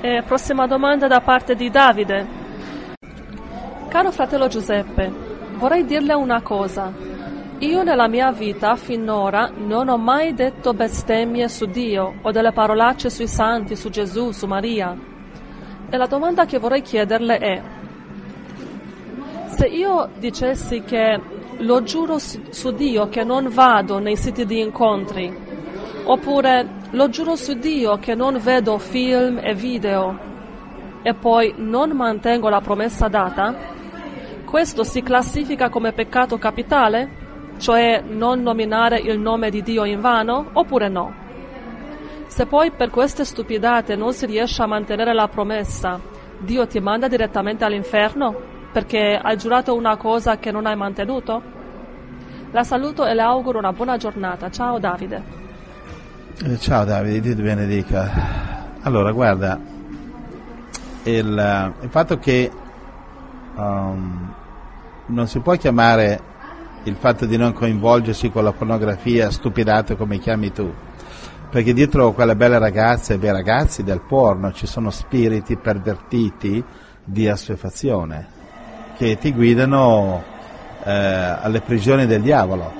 E prossima domanda da parte di Davide. Caro fratello Giuseppe, vorrei dirle una cosa. Io nella mia vita finora non ho mai detto bestemmie su Dio o delle parolacce sui santi, su Gesù, su Maria. E la domanda che vorrei chiederle è, se io dicessi che lo giuro su Dio che non vado nei siti di incontri, oppure lo giuro su Dio che non vedo film e video e poi non mantengo la promessa data, questo si classifica come peccato capitale, cioè non nominare il nome di Dio in vano, oppure no? Se poi per queste stupidate non si riesce a mantenere la promessa, Dio ti manda direttamente all'inferno perché hai giurato una cosa che non hai mantenuto? La saluto e le auguro una buona giornata. Ciao Davide. Eh, ciao Davide, Dio ti benedica. Allora, guarda, il, eh, il fatto che um, non si può chiamare il fatto di non coinvolgersi con la pornografia stupidato come chiami tu, perché dietro quelle belle ragazze e bei ragazzi del porno ci sono spiriti pervertiti di assuefazione che ti guidano eh, alle prigioni del diavolo.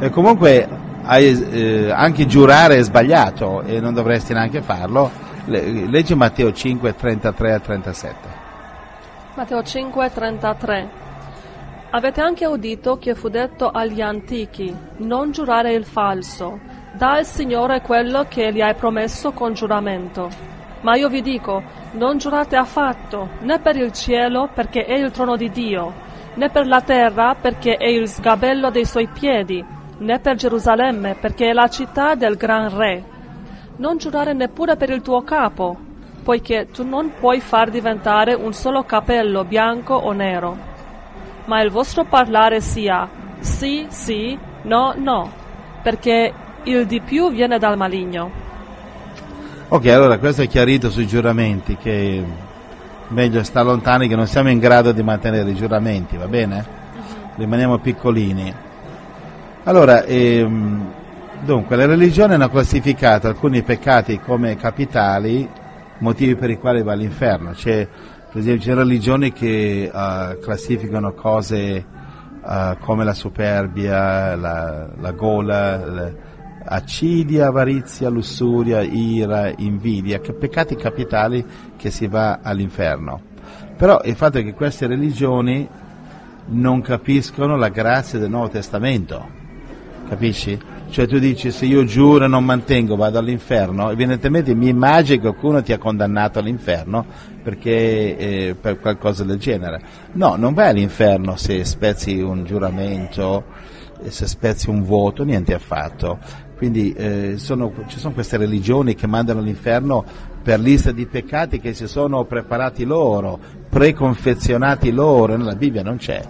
E comunque hai, eh, anche giurare è sbagliato e non dovresti neanche farlo. Le, leggi Matteo 5, 33 a 37. Matteo 5, 33. Avete anche udito che fu detto agli antichi, non giurare il falso, dà al Signore quello che gli hai promesso con giuramento. Ma io vi dico, non giurate affatto, né per il cielo, perché è il trono di Dio, né per la terra, perché è il sgabello dei suoi piedi, né per Gerusalemme, perché è la città del gran re. Non giurare neppure per il tuo capo, poiché tu non puoi far diventare un solo capello bianco o nero. Ma il vostro parlare sia sì, sì, no, no, perché il di più viene dal maligno. Ok, allora questo è chiarito sui giuramenti, che meglio sta lontani che non siamo in grado di mantenere i giuramenti, va bene? Rimaniamo piccolini. Allora, ehm, dunque, la religione hanno classificato alcuni peccati come capitali, motivi per i quali va all'inferno. C'è, per esempio, c'è religioni che uh, classificano cose uh, come la superbia, la, la gola, la, accidia, avarizia, lussuria, ira, invidia, che peccati capitali che si va all'inferno. Però il fatto è che queste religioni non capiscono la grazia del Nuovo Testamento, capisci? Cioè tu dici se io giuro e non mantengo vado all'inferno, evidentemente mi immagino che qualcuno ti ha condannato all'inferno perché eh, per qualcosa del genere. No, non vai all'inferno se spezzi un giuramento, se spezzi un voto, niente affatto. Quindi eh, sono, ci sono queste religioni che mandano all'inferno per lista di peccati che si sono preparati loro, preconfezionati loro, nella Bibbia non c'è.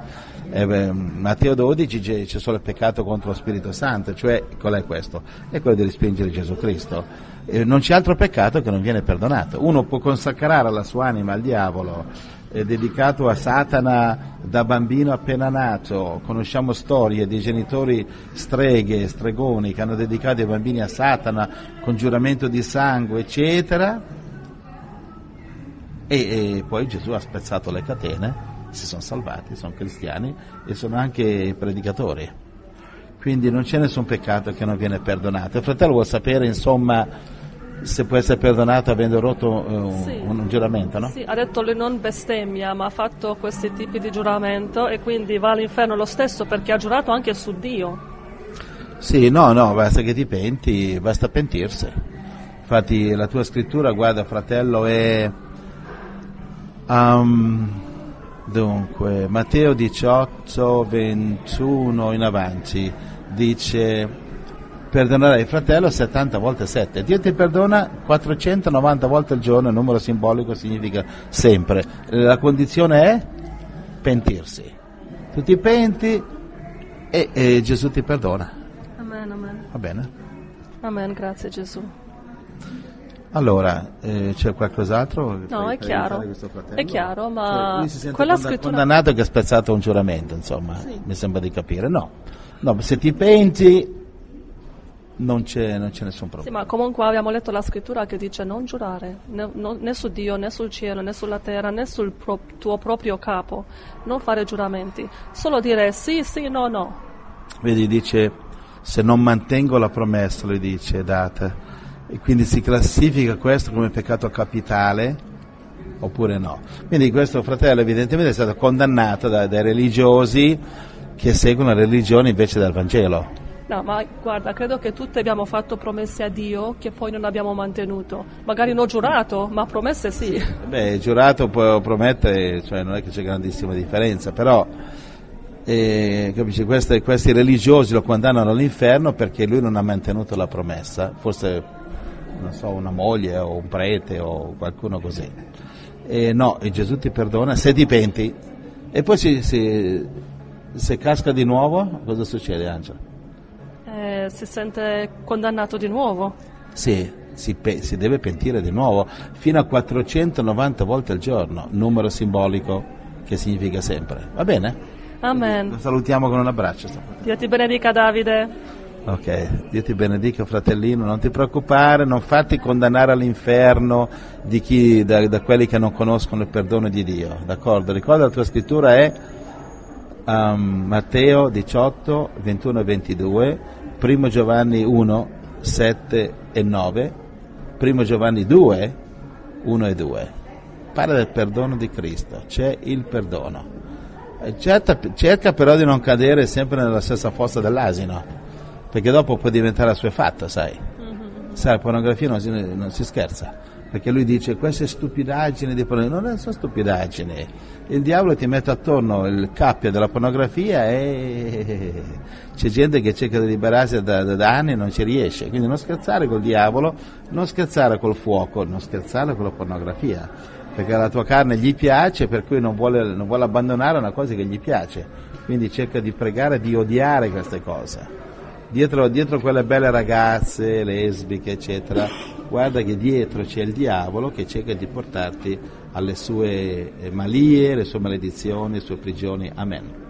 Eh, Matteo 12 c'è, c'è, solo il peccato contro lo Spirito Santo, cioè qual è questo? È quello di respingere Gesù Cristo. Eh, non c'è altro peccato che non viene perdonato. Uno può consacrare la sua anima al diavolo è dedicato a Satana da bambino appena nato. Conosciamo storie di genitori streghe, stregoni che hanno dedicato i bambini a Satana con giuramento di sangue, eccetera. E, e poi Gesù ha spezzato le catene, si sono salvati, sono cristiani e sono anche predicatori. Quindi non c'è nessun peccato che non viene perdonato. Il fratello vuole sapere, insomma, se può essere perdonato avendo rotto uh, sì. un giuramento, no? Sì, ha detto lui non bestemmia, ma ha fatto questi tipi di giuramento e quindi va all'inferno lo stesso perché ha giurato anche su Dio. Sì, no, no, basta che ti penti, basta pentirsi. Infatti la tua scrittura, guarda fratello, è... Um, dunque, Matteo 18, 21 in avanti, dice perdonerai il fratello 70 volte 7. Dio ti perdona 490 volte al giorno, il numero simbolico significa sempre. La condizione è pentirsi. Tu ti penti e, e Gesù ti perdona. Amen, amen. Va bene? Amen, grazie Gesù. Allora, eh, c'è qualcos'altro? No, è chiaro. È chiaro, ma Cioè, si quella conda- scrittura... condannato che ha spezzato un giuramento, insomma, Sì. mi sembra di capire. No, no se ti penti non c'è, non c'è nessun Sì, problema. ma comunque abbiamo letto la scrittura che dice non giurare né, no- né su Dio, né sul cielo, né sulla terra, né sul pro- tuo proprio capo. Non fare giuramenti. Solo dire sì, sì, no, no. Vedi, dice, se non mantengo la promessa, lui dice, data, e quindi si classifica questo come peccato capitale oppure no. Quindi questo fratello evidentemente è stato condannato da- dai religiosi che seguono la religione invece del Vangelo. No, ma guarda, credo che tutti abbiamo fatto promesse a Dio che poi non abbiamo mantenuto. Magari non giurato, ma promesse sì. Beh, giurato può promettere, cioè non è che c'è grandissima differenza, però eh, capisci, questi, questi religiosi lo condannano all'inferno perché lui non ha mantenuto la promessa, forse so, una moglie o un prete o qualcuno così. E no, e Gesù ti perdona se ti penti. E poi si, si- se casca di nuovo, cosa succede Angelo? Eh, si sente condannato di nuovo. Sì, si, pe- si deve pentire di nuovo fino a 490 volte al giorno, numero simbolico che significa sempre. Va bene? Amen. Lo salutiamo con un abbraccio. Dio ti benedica, Davide. Ok, Dio ti benedica fratellino, non ti preoccupare, non farti condannare all'inferno chi, da, da quelli che non conoscono il perdono di Dio, d'accordo? Ricorda la tua scrittura è um, Matteo 18, 21 e 22, 1 Giovanni 1, 7 e 9, 1 Giovanni 2, 1 e 2. Parla del perdono di Cristo, c'è il perdono. Eh, Cerca, cerca però di non cadere sempre nella stessa fossa dell'asino, perché dopo può diventare assuefatto, sai. Sai, la pornografia non si, non si scherza, perché lui dice queste stupidaggini di pornografia, non sono stupidaggini, il diavolo ti mette attorno il cappio della pornografia e c'è gente che cerca di liberarsi da, da- da anni e non ci riesce, quindi non scherzare col diavolo, non scherzare col fuoco, non scherzare con la pornografia, perché la tua carne gli piace, per cui non vuole, non vuole abbandonare una cosa che gli piace, quindi cerca di pregare di odiare queste cose dietro, dietro quelle belle ragazze lesbiche, eccetera, guarda che dietro c'è il diavolo che cerca di portarti alle sue malie, le sue maledizioni, le sue prigioni. Amen.